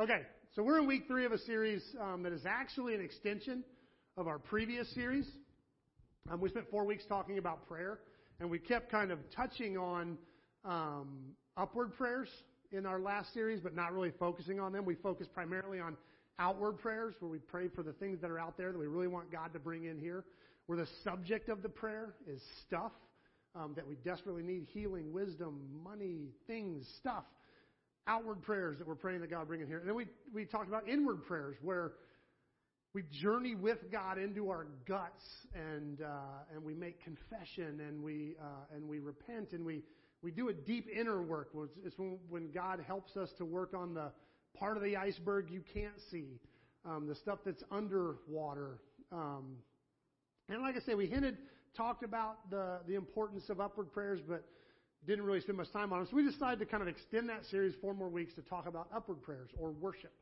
Okay, so we're in week three of a series um, that is actually an extension of our previous series. Um, we spent four weeks talking about prayer, and we kept kind of touching on um, upward prayers in our last series, but not really focusing on them. We focused primarily on outward prayers, where we pray for the things that are out there that we really want God to bring in here. Where the subject of the prayer is stuff um, that we desperately need healing, wisdom, money, things, stuff outward prayers that we're praying that God bring in here. And then we, we talked about inward prayers where we journey with God into our guts and, uh, and we make confession and we, uh, and we repent and we, we do a deep inner work. It's when, when God helps us to work on the part of the iceberg you can't see, um, the stuff that's underwater. Um, and like I say, we hinted, talked about the, the importance of upward prayers, but didn't really spend much time on them. So we decided to kind of extend that series four more weeks to talk about upward prayers or worship,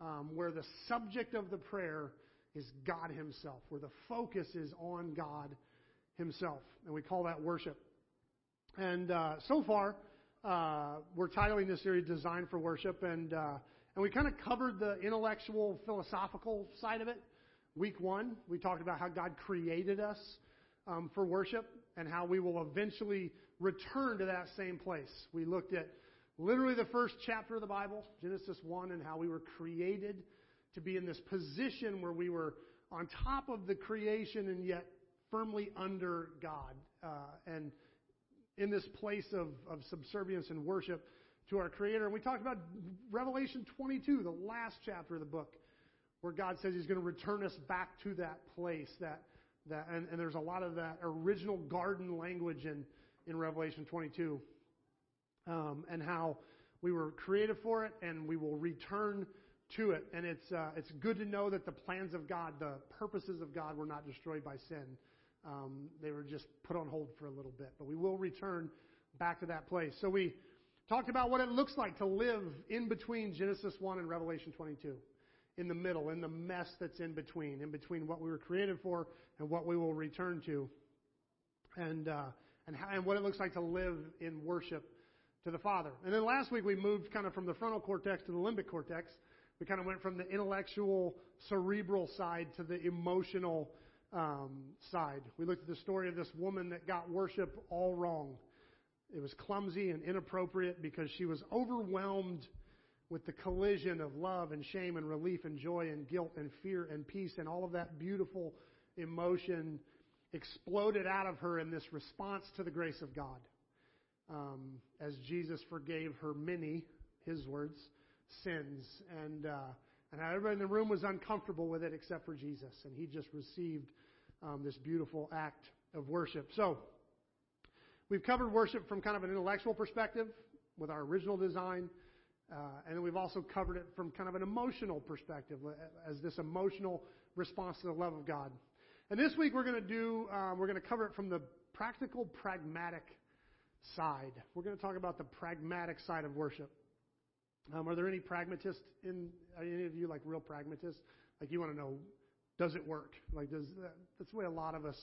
um, where the subject of the prayer is God Himself, where the focus is on God Himself. And we call that worship. And uh, so far, uh, we're titling this series Design for Worship. And, uh, and we kind of covered the intellectual, philosophical side of it. Week one, we talked about how God created us um, for worship and how we will eventually return to that same place. We looked at literally the first chapter of the Bible, Genesis 1, and how we were created to be in this position where we were on top of the creation and yet firmly under God. Uh, and in this place of, of subservience and worship to our Creator. And we talked about Revelation 22, the last chapter of the book, where God says He's going to return us back to that place. That, that, and, and there's a lot of that original garden language in, in Revelation 22, um, and how we were created for it and we will return to it. And it's, uh, it's good to know that the plans of God, the purposes of God, were not destroyed by sin. Um, they were just put on hold for a little bit. But we will return back to that place. So we talked about what it looks like to live in between Genesis 1 and Revelation 22. In the middle, in the mess that's in between, in between what we were created for and what we will return to. And, uh, and, how, and what it looks like to live in worship to the Father. And then last week we moved kind of from the frontal cortex to the limbic cortex. We kind of went from the intellectual, cerebral side to the emotional um, side. We looked at the story of this woman that got worship all wrong. It was clumsy and inappropriate because she was overwhelmed with the collision of love and shame and relief and joy and guilt and fear and peace and all of that beautiful emotion exploded out of her in this response to the grace of God. Um, as Jesus forgave her many, his words, sins. And, uh, and everybody in the room was uncomfortable with it except for Jesus. And he just received um, this beautiful act of worship. So, we've covered worship from kind of an intellectual perspective with our original design. Uh, and we've also covered it from kind of an emotional perspective as this emotional response to the love of God. And this week we're going to do, um, we're going to cover it from the practical, pragmatic side. We're going to talk about the pragmatic side of worship. Um, are there any pragmatists in, are any of you like real pragmatists? Like you want to know, does it work? Like does, that's the way a lot of us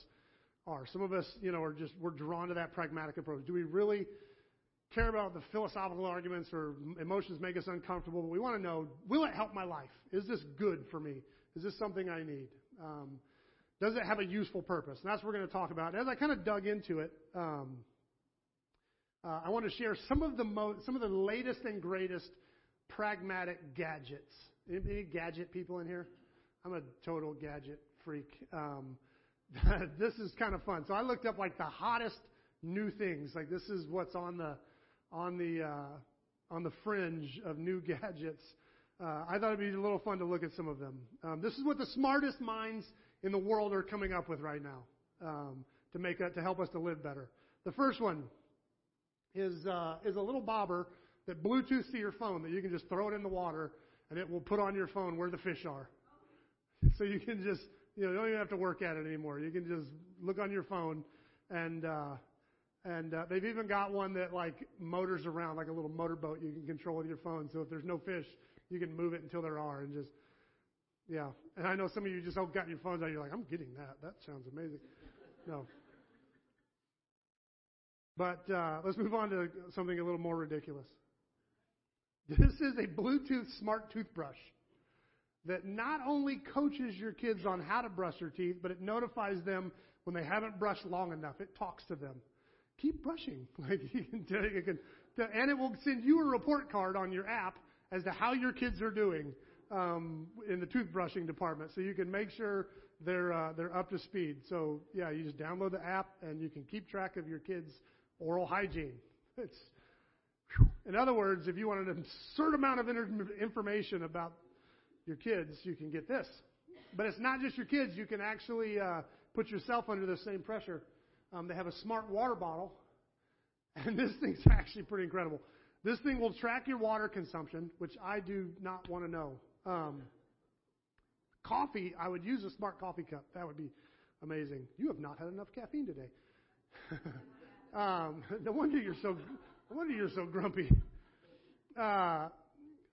are. Some of us, you know, are just, we're drawn to that pragmatic approach. Do we really care about the philosophical arguments or emotions make us uncomfortable? But we want to know, will it help my life? Is this good for me? Is this something I need? Um, does it have a useful purpose? And that's what we're going to talk about. As I kind of dug into it, um, uh, I want to share some of the mo- some of the latest and greatest pragmatic gadgets. Any, any gadget people in here? I'm a total gadget freak. Um, this is kind of fun. So I looked up like the hottest new things. Like this is what's on the on the uh, on the fringe of new gadgets. Uh, I thought it'd be a little fun to look at some of them. Um, this is what the smartest minds in the world are coming up with right now um, to make a, to help us to live better. The first one is uh, is a little bobber that Bluetooth to your phone that you can just throw it in the water and it will put on your phone where the fish are. So you can just you know you don't even have to work at it anymore. You can just look on your phone and. Uh, and uh, they've even got one that like motors around like a little motorboat you can control with your phone. So if there's no fish, you can move it until there are and just yeah. And I know some of you just got your phones out. You're like, I'm getting that. That sounds amazing. No. But uh, let's move on to something a little more ridiculous. This is a Bluetooth smart toothbrush that not only coaches your kids on how to brush their teeth, but it notifies them when they haven't brushed long enough. It talks to them. Keep brushing. Like you can, you can, and it will send you a report card on your app as to how your kids are doing um, in the toothbrushing department, so you can make sure they're uh, they're up to speed. So yeah, you just download the app and you can keep track of your kids' oral hygiene. It's in other words, if you want an absurd amount of information about your kids, you can get this. But it's not just your kids. You can actually uh, put yourself under the same pressure. Um, they have a smart water bottle, and this thing's actually pretty incredible. This thing will track your water consumption, which I do not want to know. Um, coffee, I would use a smart coffee cup. That would be amazing. You have not had enough caffeine today. um, no wonder you're so. No wonder you're so grumpy. Uh,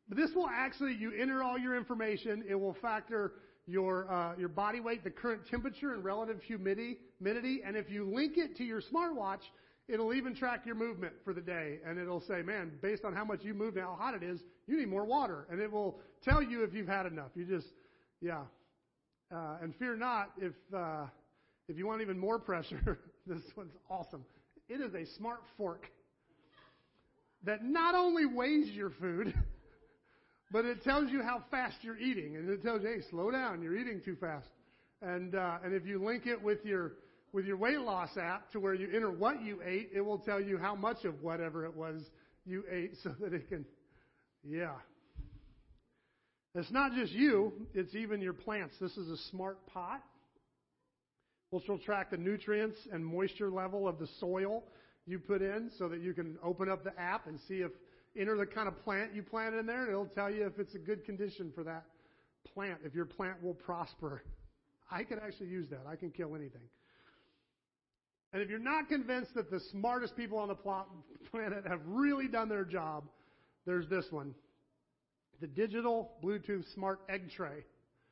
but this will actually, you enter all your information. It will factor your uh, your body weight, the current temperature, and relative humidity. humidity. And if you link it to your smartwatch, it'll even track your movement for the day. And it'll say, man, based on how much you moved and how hot it is, you need more water. And it will tell you if you've had enough. You just, yeah. Uh, and fear not, if uh, if you want even more pressure, this one's awesome. It is a smart fork that not only weighs your food. But it tells you how fast you're eating, and it tells you, hey, slow down, you're eating too fast. And uh, and if you link it with your with your weight loss app to where you enter what you ate, it will tell you how much of whatever it was you ate, so that it can, yeah. It's not just you; it's even your plants. This is a smart pot, which will track the nutrients and moisture level of the soil you put in, so that you can open up the app and see if enter the kind of plant you plant in there, and it'll tell you if it's a good condition for that plant, if your plant will prosper. I can actually use that. I can kill anything. And if you're not convinced that the smartest people on the planet have really done their job, there's this one the digital Bluetooth smart egg tray,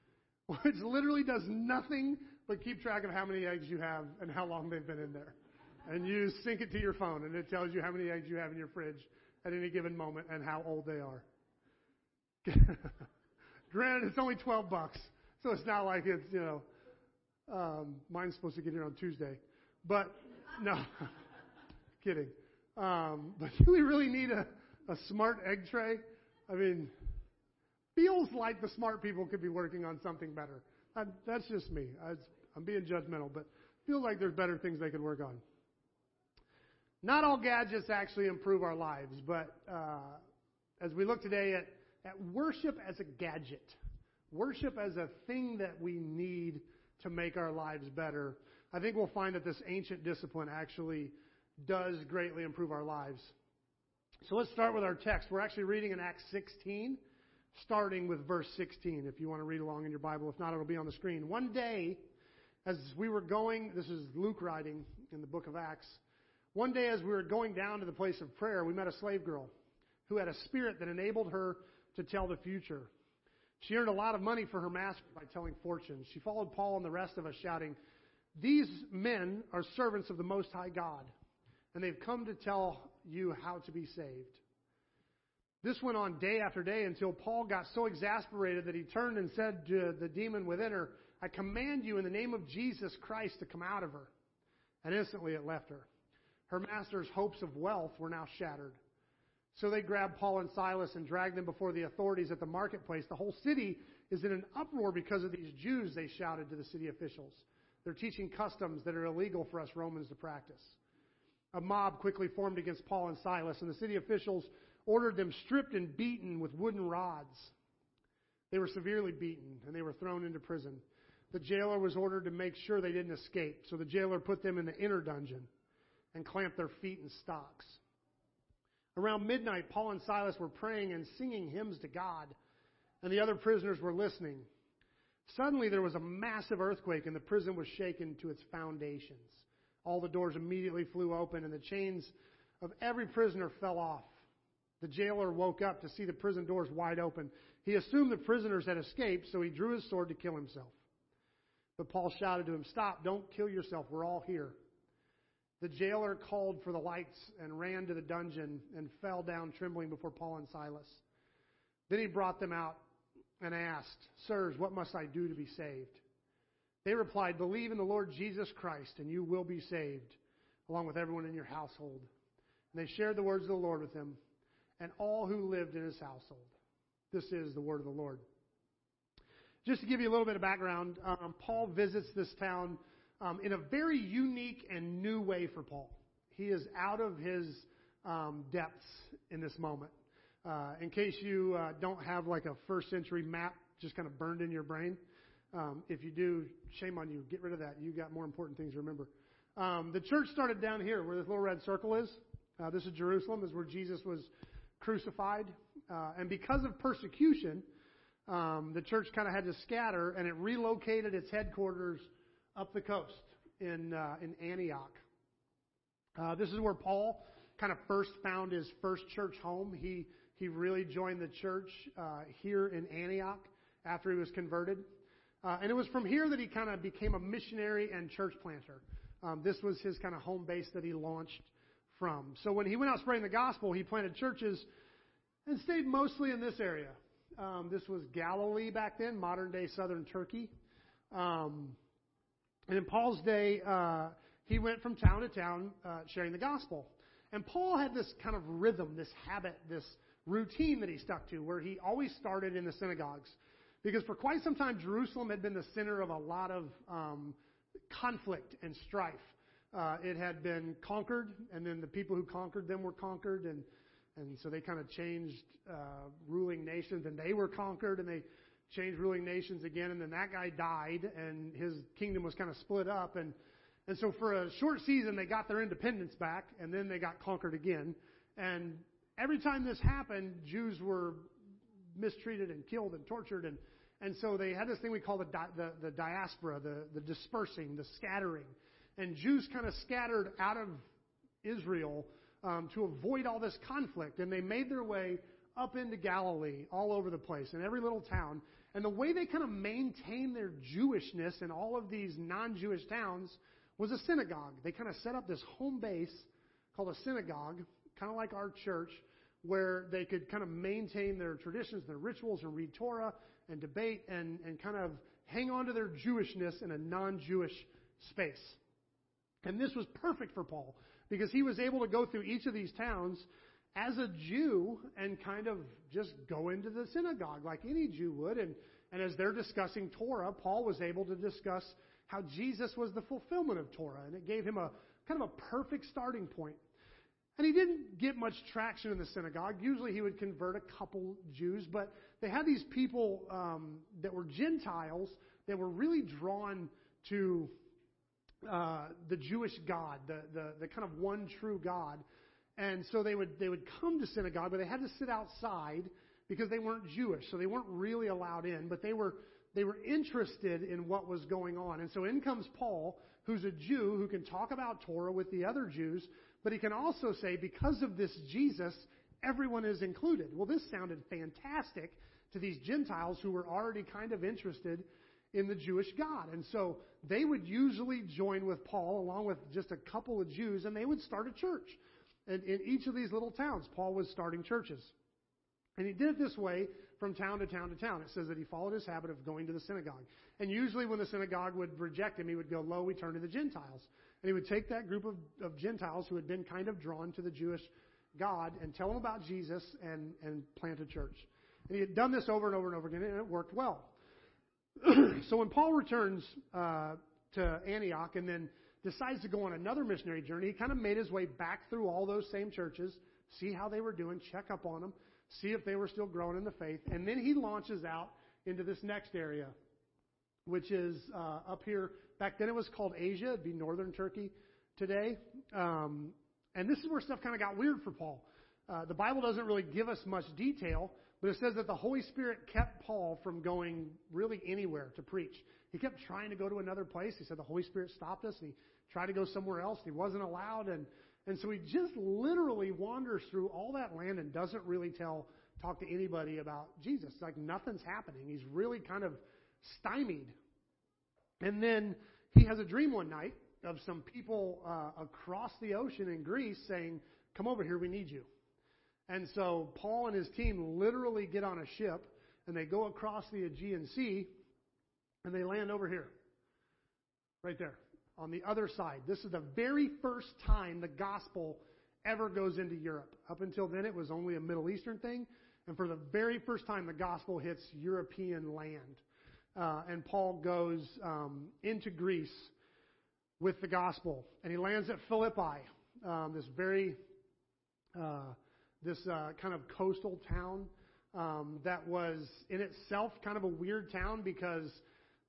which literally does nothing but keep track of how many eggs you have and how long they've been in there. And you sync it to your phone, and it tells you how many eggs you have in your fridge at any given moment and how old they are. Granted, it's only 12 bucks, so it's not like it's, you know, um, mine's supposed to get here on Tuesday. But, no, kidding. Um, but do we really need a, a smart egg tray? I mean, feels like the smart people could be working on something better. I, that's just me. I, I'm being judgmental, but feels like there's better things they could work on. Not all gadgets actually improve our lives, but uh, as we look today at, at worship as a gadget, worship as a thing that we need to make our lives better, I think we'll find that this ancient discipline actually does greatly improve our lives. So let's start with our text. We're actually reading in Acts 16, starting with verse 16, if you want to read along in your Bible. If not, it'll be on the screen. One day, as we were going, this is Luke writing in the book of Acts. One day, as we were going down to the place of prayer, we met a slave girl who had a spirit that enabled her to tell the future. She earned a lot of money for her master by telling fortunes. She followed Paul and the rest of us, shouting, These men are servants of the Most High God, and they've come to tell you how to be saved. This went on day after day until Paul got so exasperated that he turned and said to the demon within her, I command you in the name of Jesus Christ to come out of her. And instantly it left her. Her master's hopes of wealth were now shattered. So they grabbed Paul and Silas and dragged them before the authorities at the marketplace. The whole city is in an uproar because of these Jews, they shouted to the city officials. They're teaching customs that are illegal for us Romans to practice. A mob quickly formed against Paul and Silas, and the city officials ordered them stripped and beaten with wooden rods. They were severely beaten, and they were thrown into prison. The jailer was ordered to make sure they didn't escape, so the jailer put them in the inner dungeon and clamped their feet in stocks. Around midnight, Paul and Silas were praying and singing hymns to God, and the other prisoners were listening. Suddenly, there was a massive earthquake, and the prison was shaken to its foundations. All the doors immediately flew open, and the chains of every prisoner fell off. The jailer woke up to see the prison doors wide open. He assumed the prisoners had escaped, so he drew his sword to kill himself. But Paul shouted to him, Stop, don't kill yourself. We're all here. The jailer called for the lights and ran to the dungeon and fell down trembling before Paul and Silas. Then he brought them out and asked, Sirs, what must I do to be saved? They replied, Believe in the Lord Jesus Christ, and you will be saved, along with everyone in your household. And they shared the words of the Lord with him, and all who lived in his household. This is the word of the Lord. Just to give you a little bit of background, um, Paul visits this town um, in a very unique and new way for Paul. He is out of his um, depths in this moment. Uh, in case you uh, don't have like a first century map just kind of burned in your brain, um, if you do, shame on you. Get rid of that. You got more important things to remember. Um, the church started down here where this little red circle is. Uh, this is Jerusalem. This is where Jesus was crucified. Uh, and because of persecution, um, the church kind of had to scatter, and it relocated its headquarters up the coast in uh, in Antioch. Uh, this is where Paul kind of first found his first church home. He he really joined the church uh, here in Antioch after he was converted. Uh, and it was from here that he kind of became a missionary and church planter. Um, this was his kind of home base that he launched from. So when he went out spreading the gospel, he planted churches and stayed mostly in this area. Um, this was Galilee back then, modern day southern Turkey. Um, and in Paul's day, uh, he went from town to town uh, sharing the gospel. And Paul had this kind of rhythm, this habit, this routine that he stuck to, where he always started in the synagogues. Because for quite some time, Jerusalem had been the center of a lot of um, conflict and strife. Uh, it had been conquered, and then the people who conquered them were conquered, and and so they kind of changed uh, ruling nations, and they were conquered, and they changed ruling nations again, and then that guy died, and his kingdom was kind of split up, and and so for a short season they got their independence back, and then they got conquered again, and every time this happened, Jews were mistreated and killed and tortured and and so they had this thing we call the, di- the, the diaspora, the, the dispersing, the scattering. And Jews kind of scattered out of Israel um, to avoid all this conflict. And they made their way up into Galilee, all over the place, in every little town. And the way they kind of maintained their Jewishness in all of these non Jewish towns was a synagogue. They kind of set up this home base called a synagogue, kind of like our church, where they could kind of maintain their traditions, their rituals, and read Torah and debate and, and kind of hang on to their Jewishness in a non Jewish space. And this was perfect for Paul because he was able to go through each of these towns as a Jew and kind of just go into the synagogue like any Jew would. And, and as they're discussing Torah, Paul was able to discuss how Jesus was the fulfillment of Torah. And it gave him a kind of a perfect starting point. And he didn't get much traction in the synagogue. Usually he would convert a couple Jews, but they had these people um, that were Gentiles that were really drawn to uh, the Jewish God, the, the, the kind of one true God. And so they would, they would come to synagogue, but they had to sit outside because they weren't Jewish. So they weren't really allowed in, but they were, they were interested in what was going on. And so in comes Paul, who's a Jew who can talk about Torah with the other Jews, but he can also say, because of this Jesus, everyone is included. Well, this sounded fantastic to these Gentiles who were already kind of interested in the Jewish God. And so they would usually join with Paul along with just a couple of Jews and they would start a church. And in each of these little towns, Paul was starting churches. And he did it this way from town to town to town. It says that he followed his habit of going to the synagogue. And usually when the synagogue would reject him, he would go, Lo, we turn to the Gentiles. And he would take that group of, of Gentiles who had been kind of drawn to the Jewish God and tell them about Jesus and, and plant a church. And he had done this over and over and over again, and it worked well. so when Paul returns uh, to Antioch and then decides to go on another missionary journey, he kind of made his way back through all those same churches, see how they were doing, check up on them, see if they were still growing in the faith, and then he launches out into this next area, which is uh, up here. Back then it was called Asia. It'd be northern Turkey today. Um, and this is where stuff kind of got weird for Paul. Uh, the Bible doesn't really give us much detail, but it says that the Holy Spirit kept Paul from going really anywhere to preach. He kept trying to go to another place. He said the Holy Spirit stopped us, and he tried to go somewhere else. He wasn't allowed, and and so he just literally wanders through all that land and doesn't really tell talk to anybody about Jesus. It's like nothing's happening. He's really kind of stymied. And then he has a dream one night of some people uh, across the ocean in Greece saying, "Come over here, we need you." And so Paul and his team literally get on a ship and they go across the Aegean Sea and they land over here. Right there. On the other side. This is the very first time the gospel ever goes into Europe. Up until then, it was only a Middle Eastern thing. And for the very first time, the gospel hits European land. Uh, and Paul goes um, into Greece with the gospel. And he lands at Philippi, um, this very, uh, this uh, kind of coastal town um, that was in itself kind of a weird town because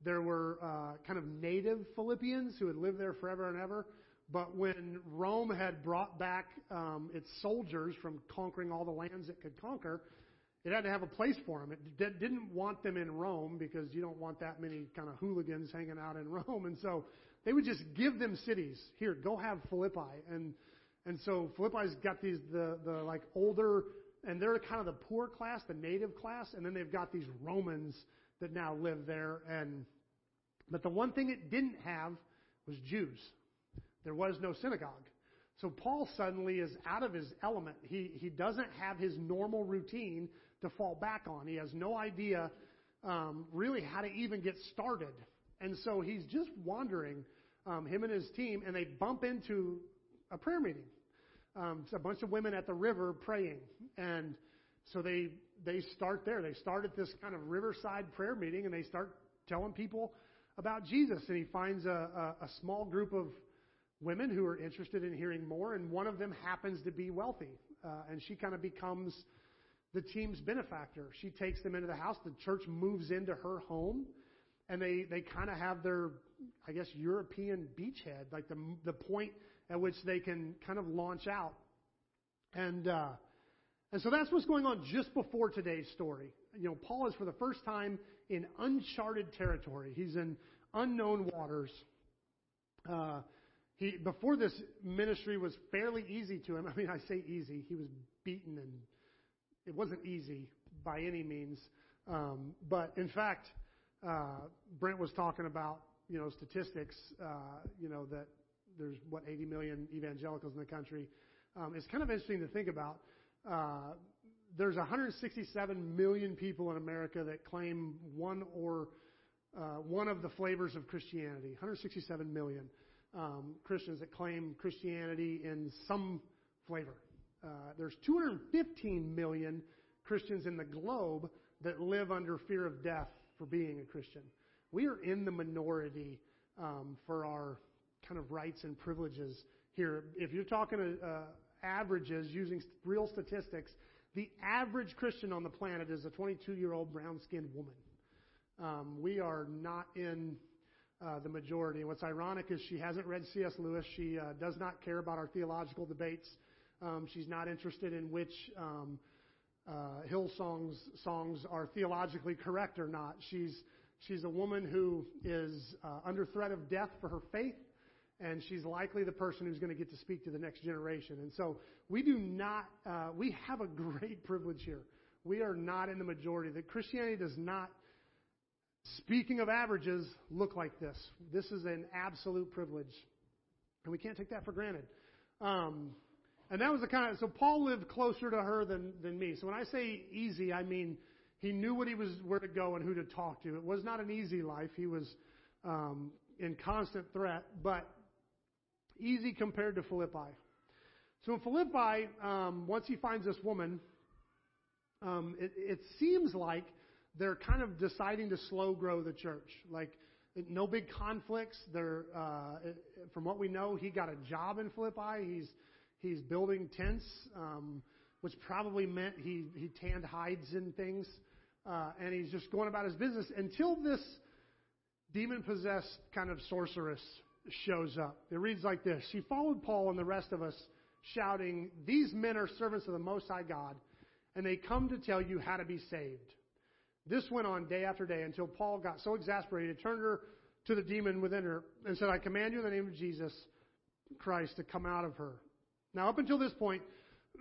there were uh, kind of native Philippians who had lived there forever and ever. But when Rome had brought back um, its soldiers from conquering all the lands it could conquer, it had to have a place for them. It didn't want them in Rome because you don't want that many kind of hooligans hanging out in Rome. And so they would just give them cities. Here, go have Philippi. And and so Philippi's got these the the like older and they're kind of the poor class, the native class, and then they've got these Romans that now live there. And but the one thing it didn't have was Jews. There was no synagogue. So Paul suddenly is out of his element. He, he doesn't have his normal routine to fall back on. He has no idea um, really how to even get started. And so he's just wandering, um, him and his team, and they bump into a prayer meeting. Um, a bunch of women at the river praying. And so they, they start there. They start at this kind of riverside prayer meeting and they start telling people about Jesus. And he finds a, a, a small group of women who are interested in hearing more, and one of them happens to be wealthy. Uh, and she kind of becomes the team's benefactor. She takes them into the house. The church moves into her home, and they, they kind of have their, I guess, European beachhead, like the, the point at which they can kind of launch out. And, uh, and so that's what's going on just before today's story. You know, Paul is for the first time in uncharted territory. He's in unknown waters. Uh, he, before this ministry was fairly easy to him. I mean, I say easy. He was beaten and it wasn't easy by any means. Um, but in fact, uh, Brent was talking about, you know, statistics, uh, you know, that there's what 80 million evangelicals in the country. Um, it's kind of interesting to think about. Uh, there's 167 million people in America that claim one or uh, one of the flavors of Christianity. 167 million um, Christians that claim Christianity in some flavor. Uh, there's 215 million Christians in the globe that live under fear of death for being a Christian. We are in the minority um, for our kind of rights and privileges here. If you're talking uh, averages using real statistics, the average Christian on the planet is a 22 year old brown skinned woman. Um, we are not in uh, the majority. And what's ironic is she hasn't read C.S. Lewis. She uh, does not care about our theological debates. Um, she's not interested in which um, uh, Hillsong's songs are theologically correct or not. She's she's a woman who is uh, under threat of death for her faith, and she's likely the person who's going to get to speak to the next generation. And so we do not. Uh, we have a great privilege here. We are not in the majority. That Christianity does not speaking of averages, look like this. This is an absolute privilege. And we can't take that for granted. Um, and that was the kind of, so Paul lived closer to her than, than me. So when I say easy, I mean he knew what he was, where to go and who to talk to. It was not an easy life. He was um, in constant threat, but easy compared to Philippi. So in Philippi, um, once he finds this woman, um, it, it seems like they're kind of deciding to slow grow the church. Like, no big conflicts. They're, uh, from what we know, he got a job in Philippi. He's, he's building tents, um, which probably meant he, he tanned hides and things. Uh, and he's just going about his business until this demon possessed kind of sorceress shows up. It reads like this She followed Paul and the rest of us, shouting, These men are servants of the Most High God, and they come to tell you how to be saved. This went on day after day until Paul got so exasperated, turned her to the demon within her and said, I command you in the name of Jesus Christ to come out of her. Now, up until this point,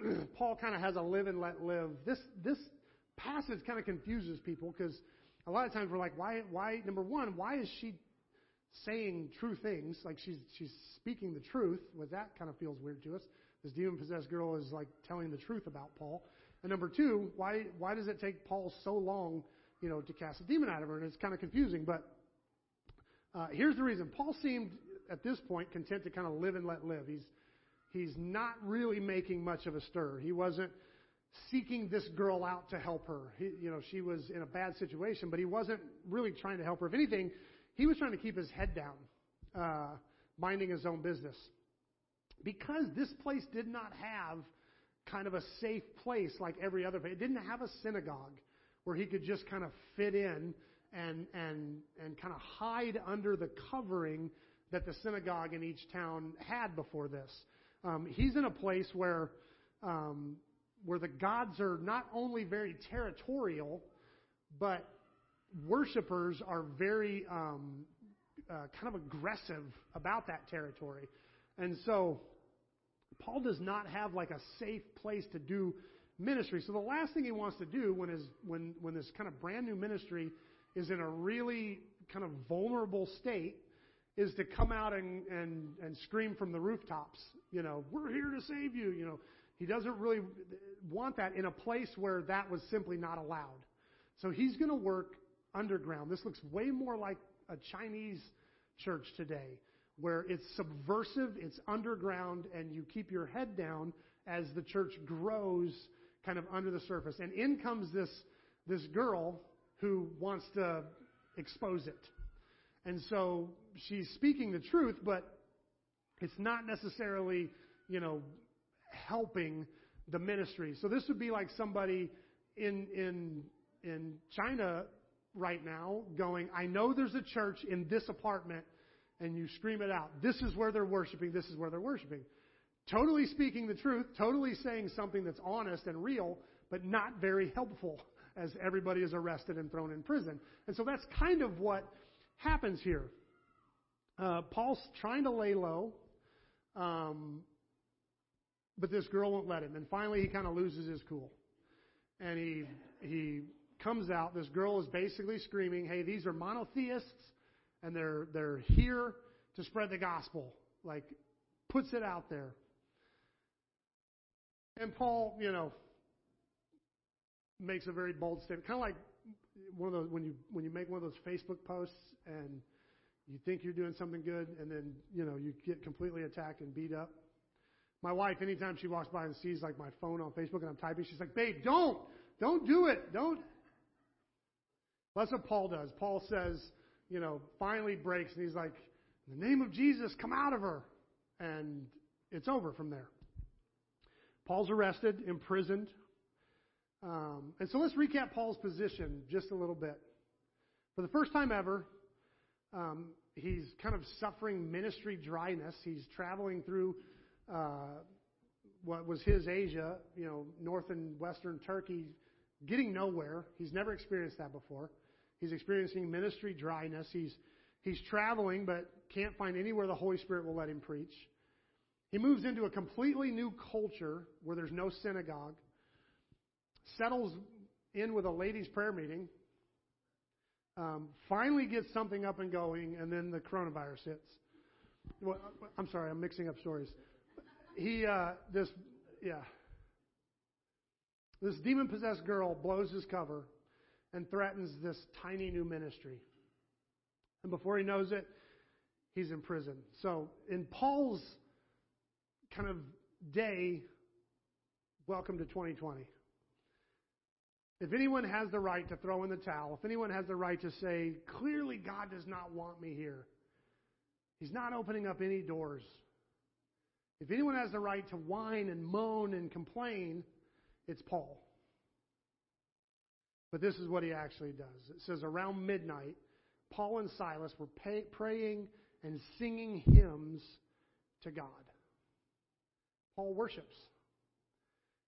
Paul kind of has a live and let live. This, this passage kind of confuses people because a lot of times we're like, why, why, number one, why is she saying true things? Like she's, she's speaking the truth. Well, that kind of feels weird to us. this demon possessed girl is like telling the truth about Paul. And number two, why why does it take Paul so long, you know, to cast a demon out of her? And it's kind of confusing. But uh, here's the reason: Paul seemed at this point content to kind of live and let live. He's he's not really making much of a stir. He wasn't seeking this girl out to help her. He, you know, she was in a bad situation, but he wasn't really trying to help her. If anything, he was trying to keep his head down, uh, minding his own business. Because this place did not have kind of a safe place like every other place. It didn't have a synagogue where he could just kind of fit in and and and kind of hide under the covering that the synagogue in each town had before this. Um, he's in a place where um, where the gods are not only very territorial, but worshipers are very um, uh, kind of aggressive about that territory. And so Paul does not have like a safe place to do ministry. So the last thing he wants to do when his when when this kind of brand new ministry is in a really kind of vulnerable state is to come out and and and scream from the rooftops, you know, we're here to save you, you know. He doesn't really want that in a place where that was simply not allowed. So he's going to work underground. This looks way more like a Chinese church today where it's subversive, it's underground, and you keep your head down as the church grows kind of under the surface. And in comes this, this girl who wants to expose it. And so she's speaking the truth, but it's not necessarily, you know, helping the ministry. So this would be like somebody in in in China right now going, I know there's a church in this apartment and you scream it out. This is where they're worshiping. This is where they're worshiping. Totally speaking the truth, totally saying something that's honest and real, but not very helpful as everybody is arrested and thrown in prison. And so that's kind of what happens here. Uh, Paul's trying to lay low, um, but this girl won't let him. And finally, he kind of loses his cool, and he he comes out. This girl is basically screaming, "Hey, these are monotheists and they're they're here to spread the gospel. Like puts it out there. And Paul, you know, makes a very bold statement, kind of like one of those when you when you make one of those Facebook posts and you think you're doing something good, and then you know you get completely attacked and beat up. My wife, anytime she walks by and sees like my phone on Facebook and I'm typing, she's like, "Babe, don't, don't do it, don't." That's what Paul does. Paul says, you know, finally breaks and he's like, in the name of Jesus, come out of her. And it's over from there. Paul's arrested, imprisoned. Um, and so let's recap Paul's position just a little bit. For the first time ever, um, he's kind of suffering ministry dryness. He's traveling through uh, what was his Asia, you know, north and western Turkey, getting nowhere. He's never experienced that before. He's experiencing ministry dryness. He's, he's traveling, but can't find anywhere the Holy Spirit will let him preach. He moves into a completely new culture where there's no synagogue, settles in with a ladies' prayer meeting, um, finally gets something up and going, and then the coronavirus hits. Well, I'm sorry, I'm mixing up stories. He, uh, this, yeah. This demon possessed girl blows his cover and threatens this tiny new ministry. And before he knows it, he's in prison. So, in Paul's kind of day, welcome to 2020. If anyone has the right to throw in the towel, if anyone has the right to say, clearly God does not want me here, He's not opening up any doors. If anyone has the right to whine and moan and complain, it's Paul. But this is what he actually does. It says, around midnight, Paul and Silas were pay, praying and singing hymns to God. Paul worships.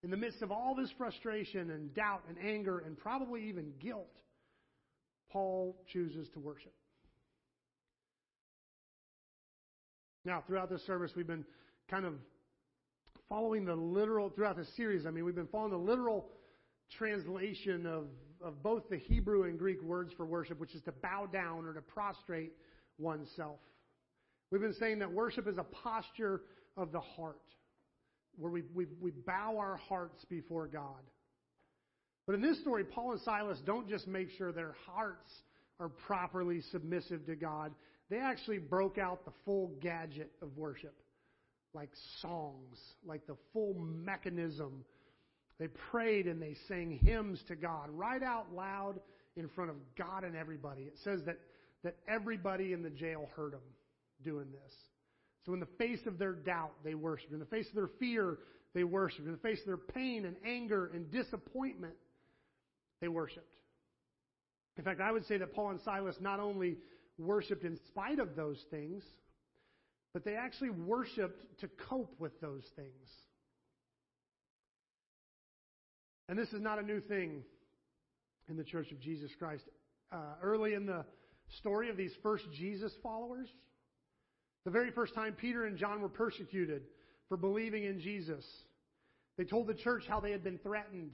In the midst of all this frustration and doubt and anger and probably even guilt, Paul chooses to worship. Now, throughout this service, we've been kind of following the literal, throughout this series, I mean, we've been following the literal translation of of both the Hebrew and Greek words for worship, which is to bow down or to prostrate oneself. We've been saying that worship is a posture of the heart. where we, we, we bow our hearts before God. But in this story, Paul and Silas don't just make sure their hearts are properly submissive to God, they actually broke out the full gadget of worship, like songs, like the full mechanism. They prayed and they sang hymns to God right out loud in front of God and everybody. It says that, that everybody in the jail heard them doing this. So in the face of their doubt, they worshiped. In the face of their fear, they worshiped. In the face of their pain and anger and disappointment, they worshiped. In fact, I would say that Paul and Silas not only worshiped in spite of those things, but they actually worshiped to cope with those things. And this is not a new thing in the Church of Jesus Christ. Uh, early in the story of these first Jesus followers, the very first time Peter and John were persecuted for believing in Jesus, they told the church how they had been threatened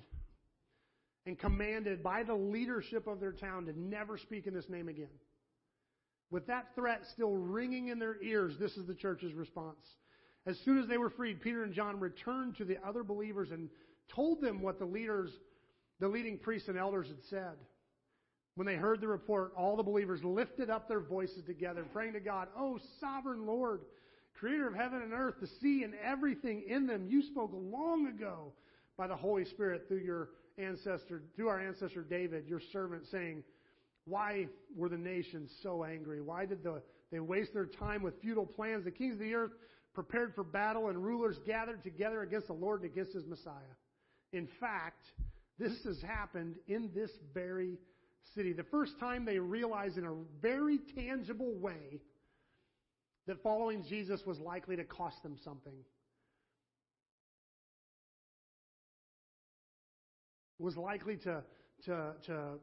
and commanded by the leadership of their town to never speak in this name again. With that threat still ringing in their ears, this is the church's response. As soon as they were freed, Peter and John returned to the other believers and told them what the leaders, the leading priests and elders had said. When they heard the report, all the believers lifted up their voices together, praying to God, Oh, sovereign Lord, creator of heaven and earth, the sea and everything in them, you spoke long ago by the Holy Spirit through your ancestor, through our ancestor David, your servant, saying, Why were the nations so angry? Why did the, they waste their time with futile plans? The kings of the earth prepared for battle and rulers gathered together against the Lord and against his Messiah. In fact, this has happened in this very city. The first time they realized in a very tangible way that following Jesus was likely to cost them something. Was likely to, to, to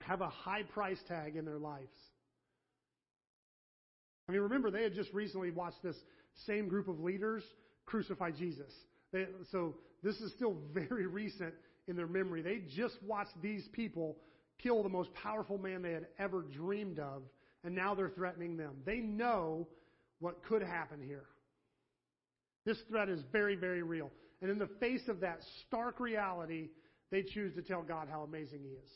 have a high price tag in their lives. I mean, remember, they had just recently watched this same group of leaders crucify Jesus. They, so this is still very recent in their memory. They just watched these people kill the most powerful man they had ever dreamed of, and now they're threatening them. They know what could happen here. This threat is very, very real. And in the face of that stark reality, they choose to tell God how amazing He is.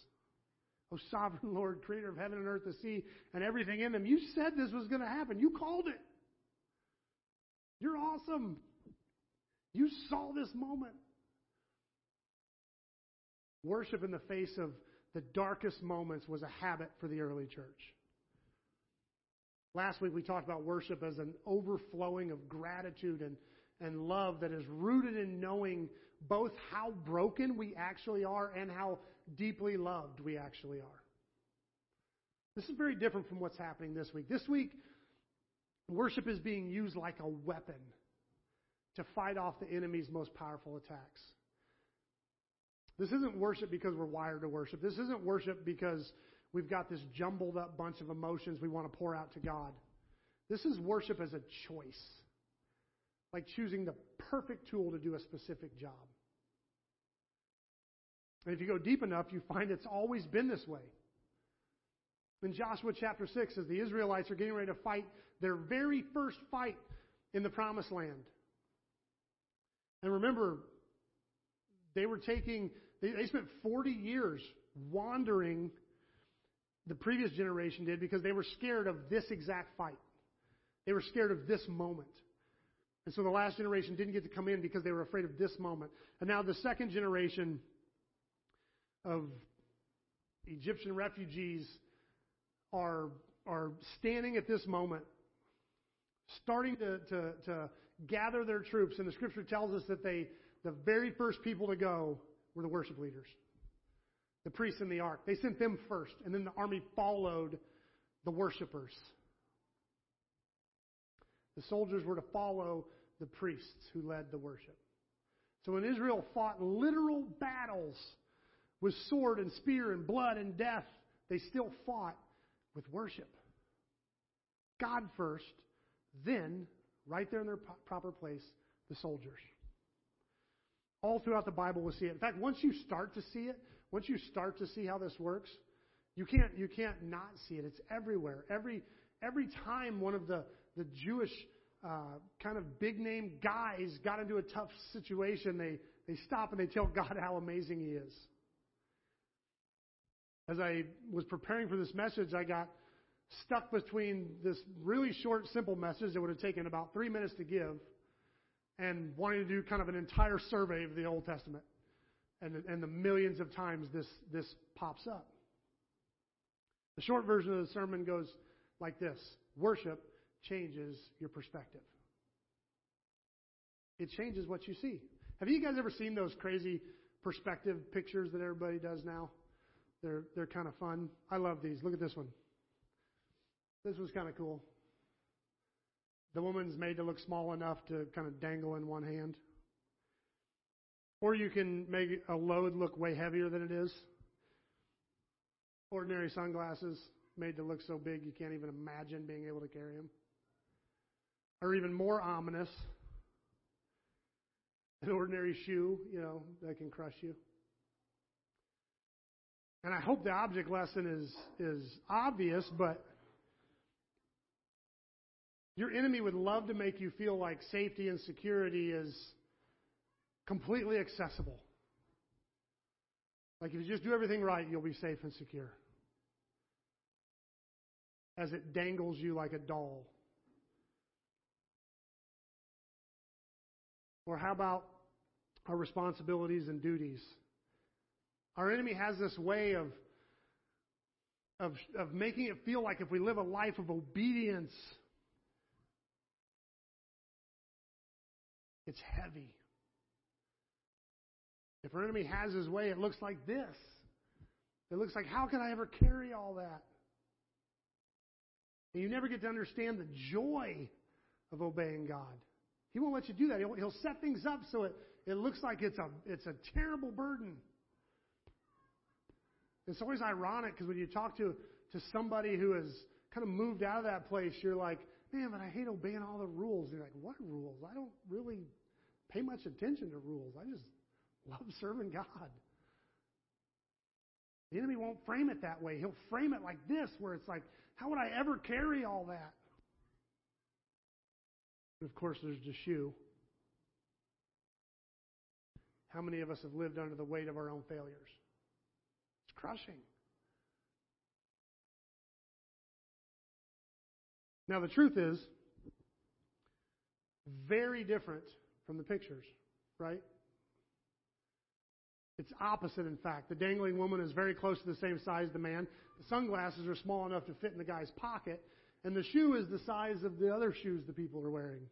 Oh, sovereign Lord, creator of heaven and earth, the sea, and everything in them, you said this was going to happen. You called it. You're awesome. You saw this moment. Worship in the face of the darkest moments was a habit for the early church. Last week we talked about worship as an overflowing of gratitude and, and love that is rooted in knowing both how broken we actually are and how deeply loved we actually are. This is very different from what's happening this week. This week, worship is being used like a weapon to fight off the enemy's most powerful attacks. This isn't worship because we're wired to worship. This isn't worship because we've got this jumbled up bunch of emotions we want to pour out to God. This is worship as a choice, like choosing the perfect tool to do a specific job. And if you go deep enough, you find it's always been this way. In Joshua chapter 6, as the Israelites are getting ready to fight their very first fight in the promised land. And remember, they were taking they, they spent 40 years wandering, the previous generation did, because they were scared of this exact fight. They were scared of this moment. And so the last generation didn't get to come in because they were afraid of this moment. And now the second generation of Egyptian refugees are, are standing at this moment, starting to, to, to gather their troops. And the scripture tells us that they, the very first people to go were the worship leaders, the priests in the ark. They sent them first, and then the army followed the worshipers. The soldiers were to follow the priests who led the worship. So when Israel fought literal battles with sword and spear and blood and death, they still fought with worship. God first, then, right there in their proper place, the soldiers. All throughout the Bible we see it. In fact, once you start to see it, once you start to see how this works, you can't you can't not see it. It's everywhere. Every every time one of the the Jewish uh, kind of big name guys got into a tough situation, they, they stop and they tell God how amazing He is. As I was preparing for this message, I got stuck between this really short, simple message that would have taken about three minutes to give and wanting to do kind of an entire survey of the Old Testament and, and the millions of times this, this pops up. The short version of the sermon goes like this Worship changes your perspective. It changes what you see. Have you guys ever seen those crazy perspective pictures that everybody does now? They're, they're kind of fun. I love these. Look at this one. This was kind of cool. The woman's made to look small enough to kind of dangle in one hand. Or you can make a load look way heavier than it is. Ordinary sunglasses made to look so big you can't even imagine being able to carry them. Or even more ominous, an ordinary shoe, you know, that can crush you. And I hope the object lesson is, is obvious, but your enemy would love to make you feel like safety and security is completely accessible. Like if you just do everything right, you'll be safe and secure. As it dangles you like a doll. Or how about our responsibilities and duties? Our enemy has this way of, of, of making it feel like if we live a life of obedience, it's heavy. If our enemy has his way, it looks like this. It looks like, how can I ever carry all that? And you never get to understand the joy of obeying God. He won't let you do that. He'll, he'll set things up so it, it looks like it's a, it's a terrible burden. It's always ironic because when you talk to, to somebody who has kind of moved out of that place, you're like, man, but I hate obeying all the rules. And you're like, what rules? I don't really pay much attention to rules. I just love serving God. The enemy won't frame it that way. He'll frame it like this, where it's like, how would I ever carry all that? And of course, there's the shoe. How many of us have lived under the weight of our own failures? It's crushing. Now, the truth is very different from the pictures, right? It's opposite, in fact. The dangling woman is very close to the same size as the man. The sunglasses are small enough to fit in the guy's pocket, and the shoe is the size of the other shoes the people are wearing.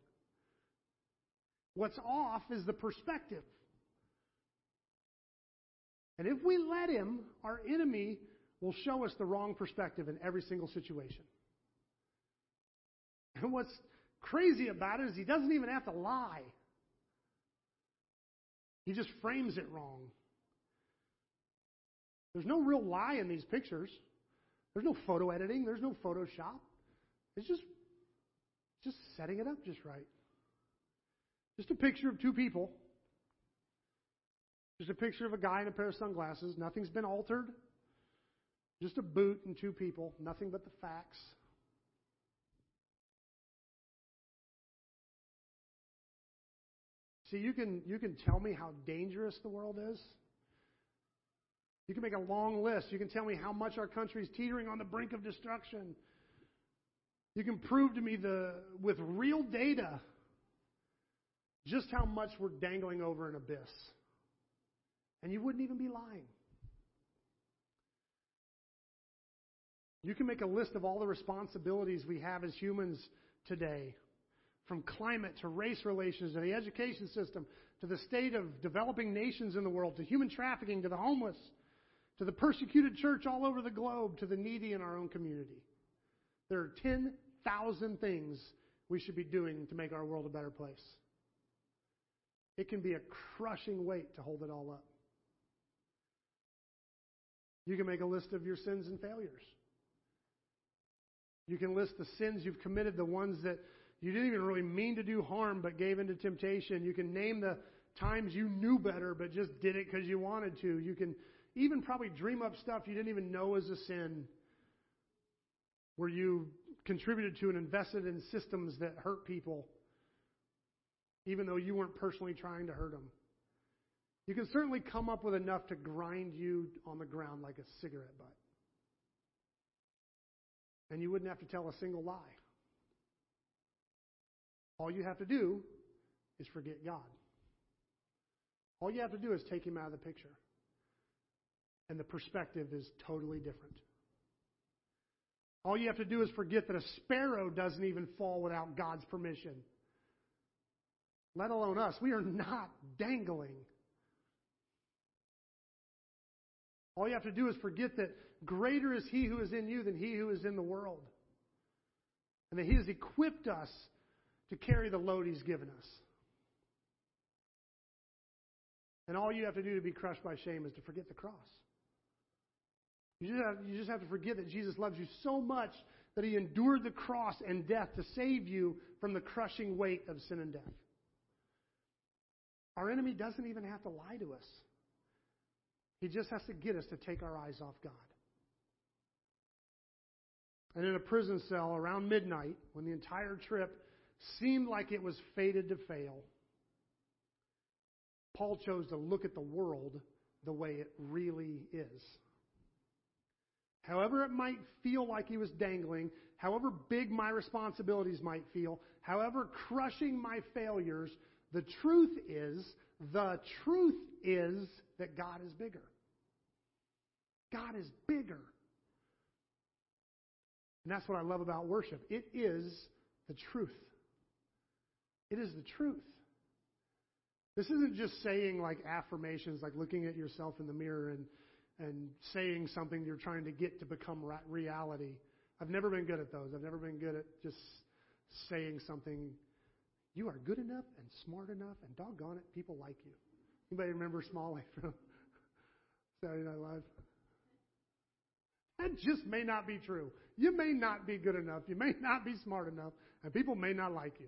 What's off is the perspective. And if we let him, our enemy will show us the wrong perspective in every single situation. And what's crazy about it is he doesn't even have to lie. He just frames it wrong. There's no real lie in these pictures. There's no photo editing. There's no Photoshop. It's just, just setting it up just right. Just a picture of two people just a picture of a guy in a pair of sunglasses. Nothing's been altered. Just a boot and two people. Nothing but the facts. See, you can, you can tell me how dangerous the world is. You can make a long list. You can tell me how much our country is teetering on the brink of destruction. You can prove to me the, with real data just how much we're dangling over an abyss. And you wouldn't even be lying. You can make a list of all the responsibilities we have as humans today, from climate to race relations to the education system to the state of developing nations in the world to human trafficking to the homeless to the persecuted church all over the globe to the needy in our own community. There are 10,000 things we should be doing to make our world a better place. It can be a crushing weight to hold it all up. You can make a list of your sins and failures. You can list the sins you've committed, the ones that you didn't even really mean to do harm but gave into temptation. You can name the times you knew better but just did it because you wanted to. You can even probably dream up stuff you didn't even know was a sin where you contributed to and invested in systems that hurt people even though you weren't personally trying to hurt them. You can certainly come up with enough to grind you on the ground like a cigarette butt. And you wouldn't have to tell a single lie. All you have to do is forget God. All you have to do is take him out of the picture. And the perspective is totally different. All you have to do is forget that a sparrow doesn't even fall without God's permission. Let alone us. We are not dangling. All you have to do is forget that greater is He who is in you than He who is in the world. And that He has equipped us to carry the load He's given us. And all you have to do to be crushed by shame is to forget the cross. You just, have, you just have to forget that Jesus loves you so much that he endured the cross and death to save you from the crushing weight of sin and death. Our enemy doesn't even have to lie to us. He just has to get us to take our eyes off God. And in a prison cell around midnight, when the entire trip seemed like it was fated to fail, Paul chose to look at the world the way it really is. However, it might feel like he was dangling, however big my responsibilities might feel, however crushing my failures, the truth is, the truth is that God is bigger. God is bigger. And that's what I love about worship. It is the truth. It is the truth. This isn't just saying like affirmations, like looking at yourself in the mirror and, and saying something you're trying to get to become reality. I've never been good at those. I've never been good at just saying something. You are good enough and smart enough, and doggone it, people like you. Anybody remember Smalley from Saturday Night Live? That just may not be true. You may not be good enough. You may not be smart enough, and people may not like you.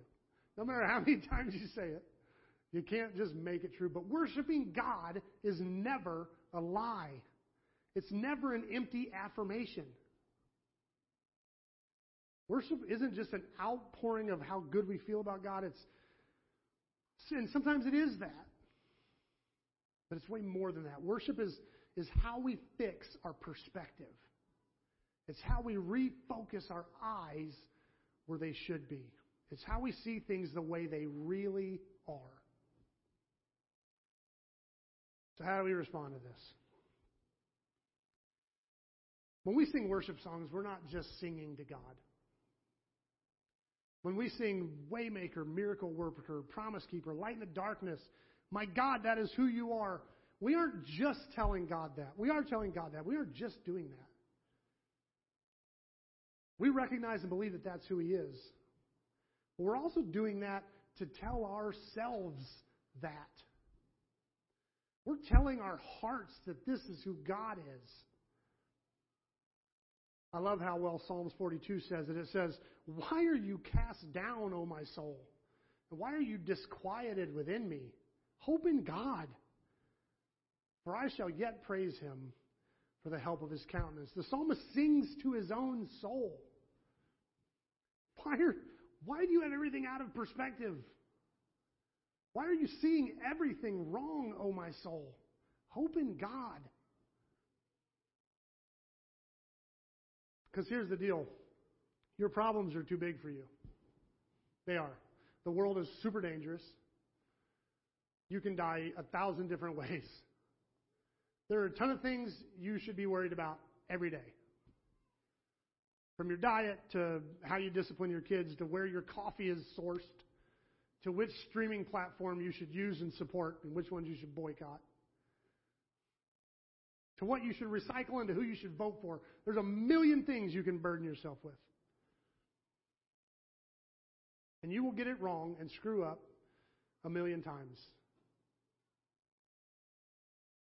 No matter how many times you say it. You can't just make it true. But worshiping God is never a lie. It's never an empty affirmation. Worship isn't just an outpouring of how good we feel about God. It's and sometimes it is that. But it's way more than that. Worship is, is how we fix our perspective. It's how we refocus our eyes where they should be. It's how we see things the way they really are. So, how do we respond to this? When we sing worship songs, we're not just singing to God. When we sing Waymaker, Miracle Worker, Promise Keeper, Light in the Darkness, My God, that is who you are, we aren't just telling God that. We are telling God that. We aren't just doing that. We recognize and believe that that's who He is. But we're also doing that to tell ourselves that. We're telling our hearts that this is who God is. I love how well Psalms 42 says it. It says, Why are you cast down, O my soul? Why are you disquieted within me? Hope in God, for I shall yet praise him for the help of his countenance. The psalmist sings to his own soul. Why, are, why do you have everything out of perspective? Why are you seeing everything wrong, O oh my soul? Hope in God. Because here's the deal your problems are too big for you. They are. The world is super dangerous. You can die a thousand different ways. There are a ton of things you should be worried about every day. From your diet to how you discipline your kids to where your coffee is sourced to which streaming platform you should use and support and which ones you should boycott, to what you should recycle and to who you should vote for. There's a million things you can burden yourself with. And you will get it wrong and screw up a million times.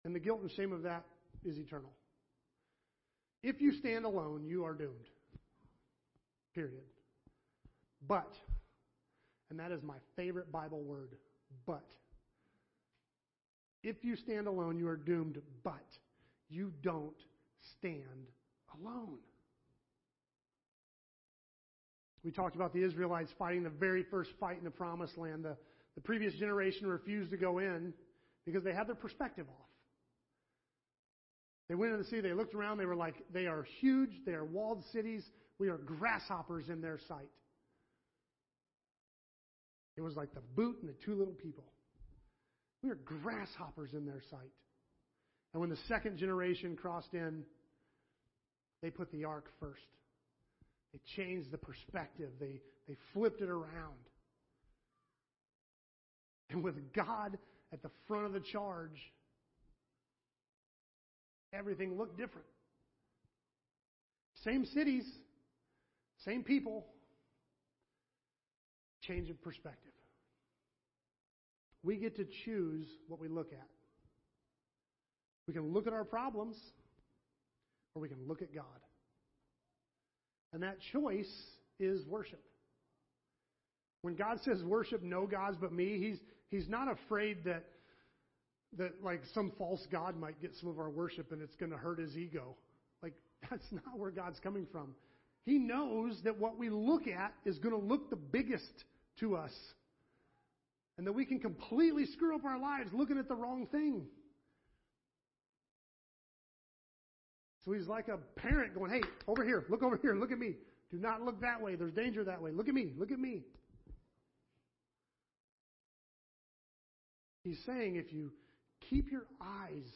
And the guilt and shame of that is eternal. If you stand alone, you are doomed. Period. But and that is my favorite Bible word, but. If you stand alone, you are doomed, but you don't stand alone. We talked about the Israelites fighting the very first fight in the promised land, the, The previous generation refused to go in because they had their perspective off. They went in the city, they looked around, they were like, they are huge, they are walled cities, we are grasshoppers in their sight. It was like the boot and the two little people. We are grasshoppers in their sight. And when the second generation crossed in, they put the ark first. They changed the perspective. They, they flipped it around. And with God at the front of the charge, everything looked different. Same cities, same people, change of perspective. We get to choose what we look at. We can look at our problems, or we can look at God. And that choice is worship. When God says worship no gods but me, he's, he's not afraid that, that like some false God might get some of our worship and it's going to hurt his ego. Like that's not where God's coming from. He knows that what we look at is going to look the biggest to us. And that we can completely screw up our lives looking at the wrong thing. So he's like a parent going, hey, over here, look over here, look at me. Do not look that way. There's danger that way. Look at me, look at me. He's saying if you keep your eyes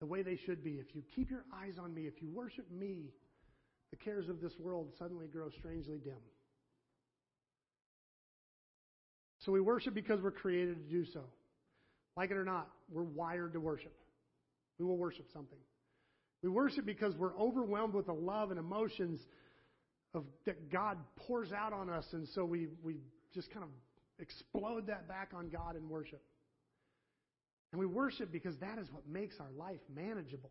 the way they should be, if you keep your eyes on me, if you worship me, the cares of this world suddenly grow strangely dim. So we worship because we're created to do so. Like it or not, we're wired to worship. We will worship something. We worship because we're overwhelmed with the love and emotions of that God pours out on us, and so we we just kind of explode that back on God in worship. And we worship because that is what makes our life manageable.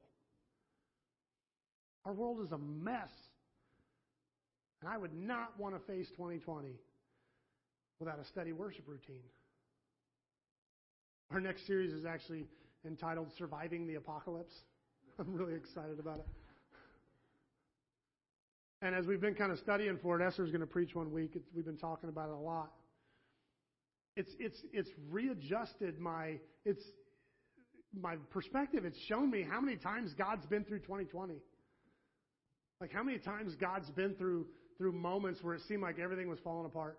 Our world is a mess. And I would not want to face 2020 without a steady worship routine. Our next series is actually entitled Surviving the Apocalypse. I'm really excited about it. And as we've been kind of studying for it, Esther's going to preach one week. It's, we've been talking about it a lot. It's it's it's readjusted my it's my perspective. It's shown me how many times God's been through 2020. Like how many times God's been through through moments where it seemed like everything was falling apart.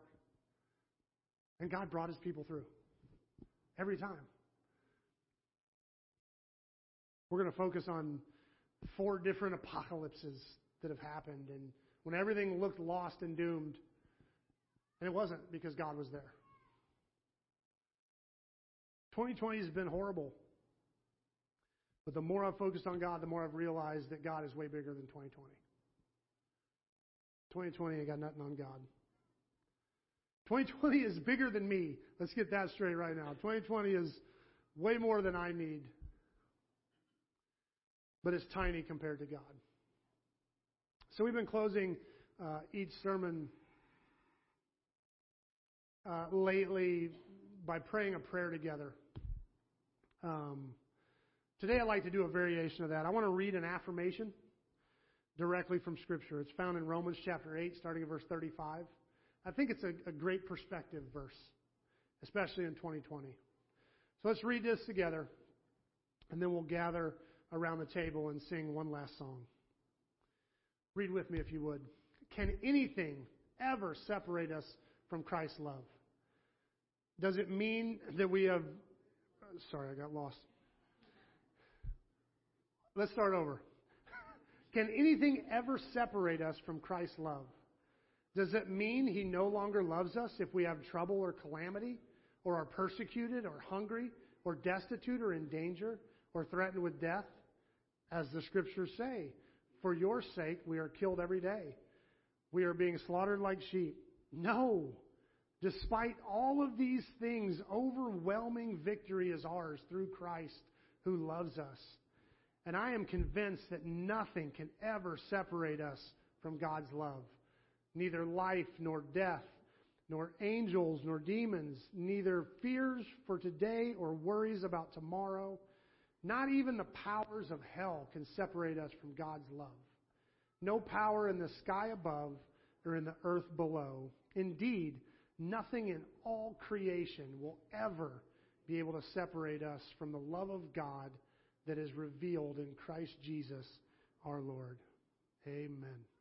And God brought his people through. Every time. We're going to focus on four different apocalypses that have happened and when everything looked lost and doomed. And it wasn't because God was there. 2020 has been horrible. But the more I've focused on God, the more I've realized that God is way bigger than 2020. 2020, I got nothing on God. 2020 is bigger than me. Let's get that straight right now. 2020 is way more than I need but it's tiny compared to God. So we've been closing uh, each sermon uh, lately by praying a prayer together. Um, today I'd like to do a variation of that. I want to read an affirmation directly from Scripture. It's found in Romans chapter 8, starting at verse 35. I think it's a, a great perspective verse, especially in 2020. So let's read this together, and then we'll gather around the table and sing one last song. Read with me if you would. Can anything ever separate us from Christ's love? Does it mean that we have. Sorry, I got lost. Let's start over. Can anything ever separate us from Christ's love? Does it mean he no longer loves us if we have trouble or calamity, or are persecuted, or hungry, or destitute, or in danger, or threatened with death? As the scriptures say, for your sake we are killed every day. We are being slaughtered like sheep. No. Despite all of these things, overwhelming victory is ours through Christ who loves us. And I am convinced that nothing can ever separate us from God's love. Neither life nor death, nor angels nor demons, neither fears for today or worries about tomorrow not even the powers of hell can separate us from God's love. No power in the sky above or in the earth below. Indeed, Nothing in all creation will ever be able to separate us from the love of God that is revealed in Christ Jesus our Lord. Amen.